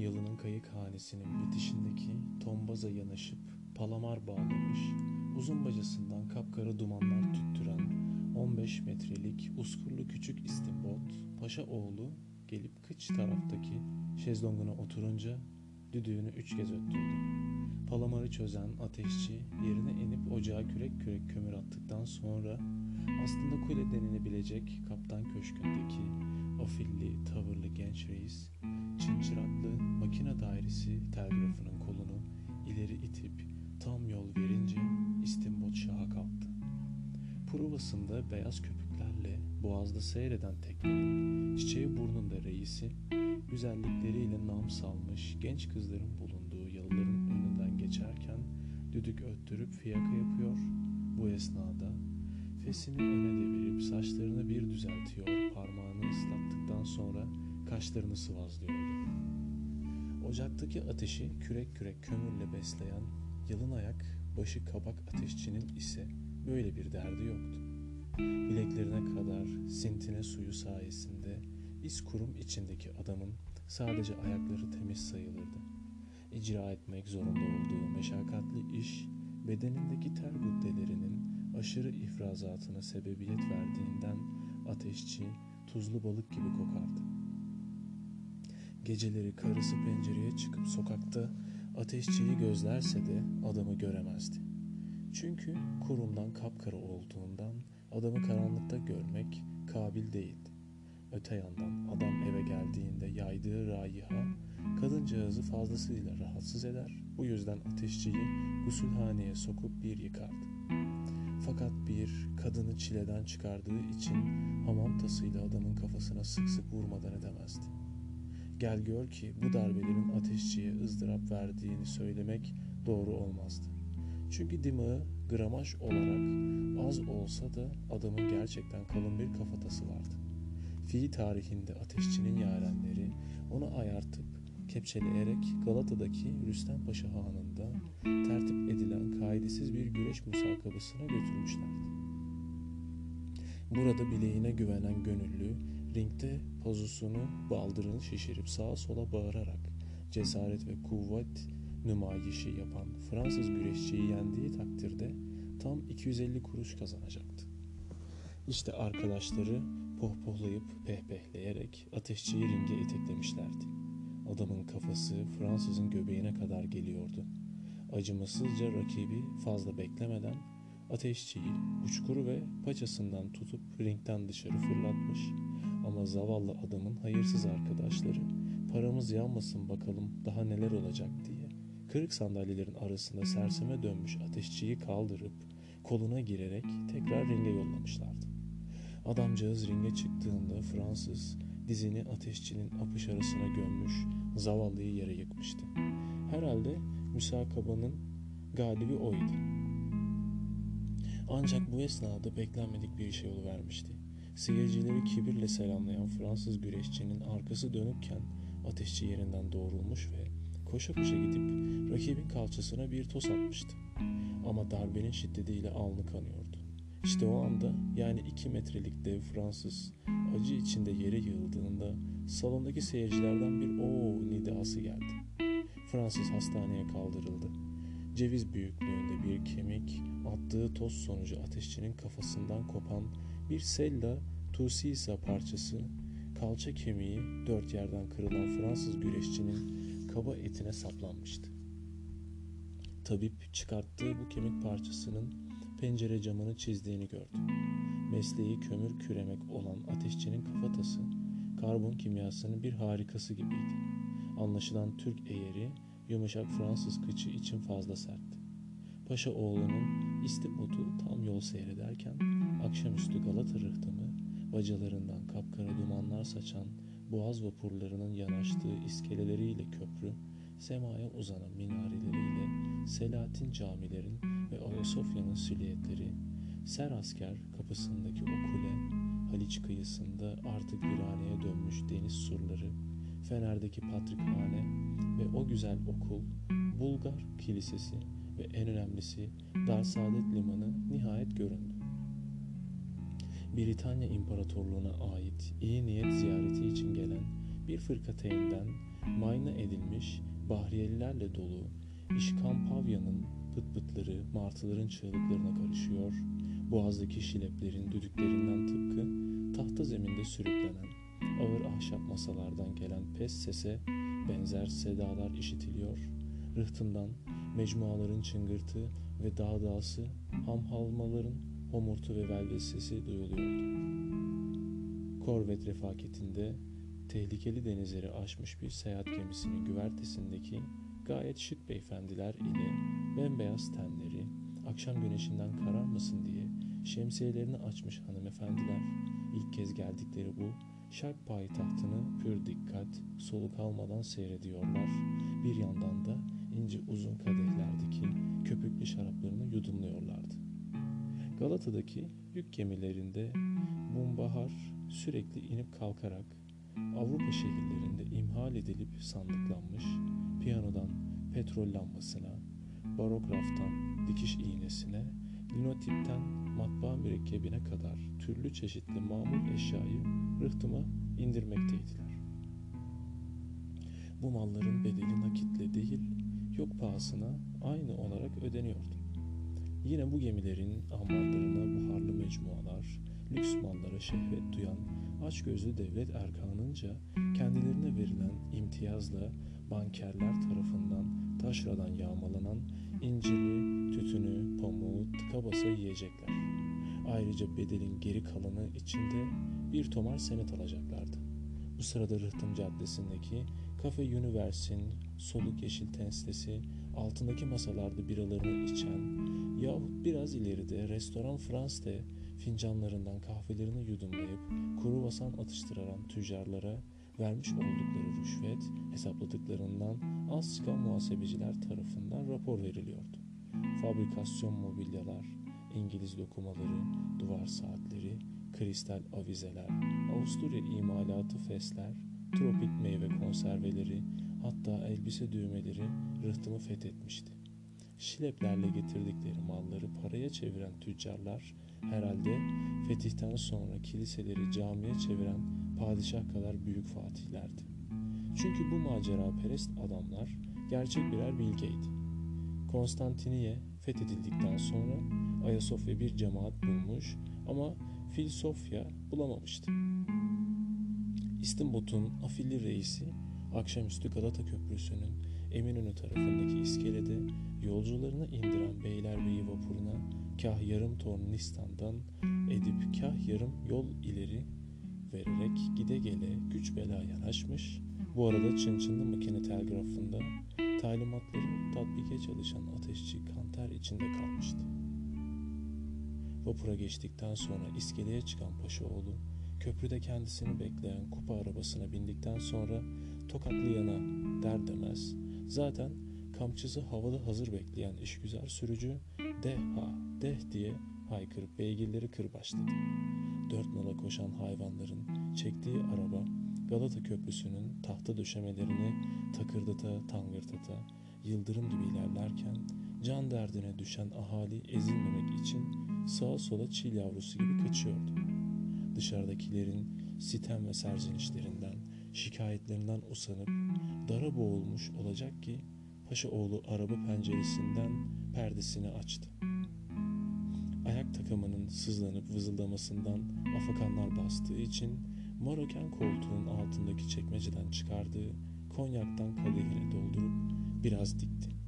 yılının kayık hanesinin bitişindeki tombaza yanaşıp palamar bağlamış, uzun bacasından kapkara dumanlar tüttüren 15 metrelik uskurlu küçük istimbot, paşa oğlu gelip kıç taraftaki şezlonguna oturunca düdüğünü üç kez öttürdü. Palamarı çözen ateşçi yerine inip ocağa kürek kürek kömür attıktan sonra aslında kule denilebilecek kaptan köşkündeki afilli tavırlı genç reis çıngıraklı makine dairesi telgrafının kolunu ileri itip tam yol verince istimbot şaha kalktı. Provasında beyaz köpüklerle boğazda seyreden teknenin çiçeği burnunda reisi güzellikleriyle nam salmış genç kızların bulunduğu yalıların önünden geçerken düdük öttürüp fiyaka yapıyor. Bu esnada fesini öne devirip saçlarını bir düzeltiyor, parmağını ıslattıktan sonra kaşlarını sıvazlıyordu. Ocaktaki ateşi kürek kürek kömürle besleyen yalın ayak başı kabak ateşçinin ise böyle bir derdi yoktu. Bileklerine kadar sintine suyu sayesinde iz kurum içindeki adamın sadece ayakları temiz sayılırdı. İcra etmek zorunda olduğu meşakkatli iş bedenindeki ter guddelerinin aşırı ifrazatına sebebiyet verdiğinden ateşçi tuzlu balık gibi kokardı. Geceleri karısı pencereye çıkıp sokakta ateşçiyi gözlerse de adamı göremezdi. Çünkü kurumdan kapkara olduğundan adamı karanlıkta görmek kabil değildi. Öte yandan adam eve geldiğinde yaydığı raiha kadıncağızı fazlasıyla rahatsız eder. Bu yüzden ateşçiyi gusülhaneye sokup bir yıkardı. Fakat bir kadını çileden çıkardığı için hamam tasıyla adamın kafasına sık sık vurmadan edemezdi. Gel gör ki bu darbelerin ateşçiye ızdırap verdiğini söylemek doğru olmazdı. Çünkü dimağı gramaj olarak az olsa da adamın gerçekten kalın bir kafatası vardı. Fi tarihinde ateşçinin yarenleri onu ayartıp kepçeleyerek Galata'daki Rüstem Paşa Hanı'nda tertip edilen kaidesiz bir güreş musakabasına götürmüşlerdi. Burada bileğine güvenen gönüllü ringde pozusunu baldırını şişirip sağa sola bağırarak cesaret ve kuvvet nümayişi yapan Fransız güreşçiyi yendiği takdirde tam 250 kuruş kazanacaktı. İşte arkadaşları pohpohlayıp pehpehleyerek ateşçiyi ringe iteklemişlerdi. Adamın kafası Fransızın göbeğine kadar geliyordu. Acımasızca rakibi fazla beklemeden ateşçiyi uçkuru ve paçasından tutup ringden dışarı fırlatmış ama zavallı adamın hayırsız arkadaşları paramız yanmasın bakalım daha neler olacak diye kırık sandalyelerin arasında serseme dönmüş ateşçiyi kaldırıp koluna girerek tekrar ringe yollamışlardı. Adamcağız ringe çıktığında Fransız dizini ateşçinin apış arasına gömmüş, zavallıyı yere yıkmıştı. Herhalde müsakabanın galibi oydu. Ancak bu esnada beklenmedik bir şey oluvermişti. Seyircileri kibirle selamlayan Fransız güreşçinin arkası dönükken ateşçi yerinden doğrulmuş ve koşa koşa gidip rakibin kalçasına bir toz atmıştı. Ama darbenin şiddetiyle alnı kanıyordu. İşte o anda yani iki metrelik dev Fransız acı içinde yere yığıldığında salondaki seyircilerden bir o nidası geldi. Fransız hastaneye kaldırıldı. Ceviz büyüklüğünde bir kemik attığı toz sonucu ateşçinin kafasından kopan bir sella tusisa parçası kalça kemiği dört yerden kırılan Fransız güreşçinin kaba etine saplanmıştı. Tabip çıkarttığı bu kemik parçasının pencere camını çizdiğini gördü. Mesleği kömür küremek olan ateşçinin kafatası karbon kimyasının bir harikası gibiydi. Anlaşılan Türk eğeri yumuşak Fransız kıçı için fazla sertti. Paşa oğlunun istipotu tam yol seyrederken akşamüstü Galata rıhtımı bacalarından kapkara dumanlar saçan boğaz vapurlarının yanaştığı iskeleleriyle köprü, semaya uzanan minareleriyle Selahattin camilerin ve Ayasofya'nın silüetleri, Ser Asker kapısındaki o kule, Haliç kıyısında artık viraneye dönmüş deniz surları, Fener'deki Patrikhane ve o güzel okul, Bulgar Kilisesi ve en önemlisi Darsaadet Limanı nihayet göründü. Britanya İmparatorluğu'na ait iyi niyet ziyareti için gelen bir fırkateyinden mayna edilmiş bahriyelilerle dolu İşkan Pavya'nın pıt pıtları martıların çığlıklarına karışıyor, boğazdaki şileplerin düdüklerinden tıpkı tahta zeminde sürüklenen ağır ahşap masalardan gelen pes sese benzer sedalar işitiliyor. Rıhtımdan mecmuaların çıngırtı ve dağ dağsı hamhalmaların homurtu ve velves sesi duyuluyordu. Korvet refaketinde tehlikeli denizleri aşmış bir seyahat gemisinin güvertesindeki gayet şık beyefendiler ile bembeyaz tenleri akşam güneşinden kararmasın diye şemsiyelerini açmış hanımefendiler ilk kez geldikleri bu şark payitahtını pür dikkat soluk almadan seyrediyorlar. Bir yandan da ince uzun kadehlerdeki köpüklü şaraplarını yudumluyorlardı. Galata'daki yük gemilerinde bumbahar sürekli inip kalkarak Avrupa şehirlerinde imhal edilip sandıklanmış, piyanodan petrol lambasına, barograftan dikiş iğnesine, linotipten matbaa mürekkebine kadar türlü çeşitli mamul eşyayı rıhtıma indirmekteydiler. Bu malların bedeli nakitle değil, yok pahasına aynı olarak ödeniyordu. Yine bu gemilerin ambarlarına buharlı mecmualar, lüks mallara şehvet duyan açgözlü devlet erkanınca kendilerine verilen imtiyazla bankerler tarafından taşradan yağmalanan inciri, tütünü, pamuğu tıka basa yiyecekler. Ayrıca bedelin geri kalanı içinde bir tomar senet alacaklardı. Bu sırada Rıhtım Caddesi'ndeki Cafe Universe'in soluk yeşil tenslesi altındaki masalarda biralarını içen yahut biraz ileride Restoran France'de fincanlarından kahvelerini yudumlayıp kuru basan atıştıran tüccarlara vermiş oldukları rüşvet hesapladıklarından az çıkan muhasebeciler tarafından rapor veriliyordu. Fabrikasyon mobilyalar, İngiliz dokumaları, duvar saatleri, kristal avizeler, Avusturya imalatı fesler, tropik meyve konserveleri, hatta elbise düğmeleri rıhtımı fethetmişti. Şileplerle getirdikleri malları paraya çeviren tüccarlar herhalde fetihten sonra kiliseleri camiye çeviren padişah kadar büyük fatihlerdi. Çünkü bu macera perest adamlar gerçek birer bilgeydi. Konstantiniye fethedildikten sonra Ayasofya bir cemaat bulmuş ama Filsofya bulamamıştı. İstimbot'un afilli reisi akşamüstü Galata Köprüsü'nün Eminönü tarafındaki iskelede yolcularını indiren Beylerbeyi vapuruna kah yarım ton Nistan'dan edip kah yarım yol ileri vererek gide gele güç bela yanaşmış. Bu arada Çınçınlı makine telgrafında talimatları tatbike çalışan ateşçi kanter içinde kalmıştı. Vapura geçtikten sonra iskeleye çıkan Paşaoğlu köprüde kendisini bekleyen kupa arabasına bindikten sonra Tokatlıyan'a der demez zaten kamçısı havada hazır bekleyen işgüzar sürücü deh ha deh diye haykırıp beygirleri kırbaçladı. Dört nala koşan hayvanların çektiği araba Galata Köprüsü'nün tahta döşemelerini takırdata tangırtata yıldırım gibi ilerlerken can derdine düşen ahali ezilmemek için sağa sola çil yavrusu gibi kaçıyordu. Dışarıdakilerin sitem ve serzenişlerinden, şikayetlerinden usanıp dara boğulmuş olacak ki Paşa oğlu araba penceresinden perdesini açtı. Ayak takımının sızlanıp vızıldamasından afakanlar bastığı için Maroken koltuğun altındaki çekmeceden çıkardığı konyaktan kadehini doldurup biraz dikti.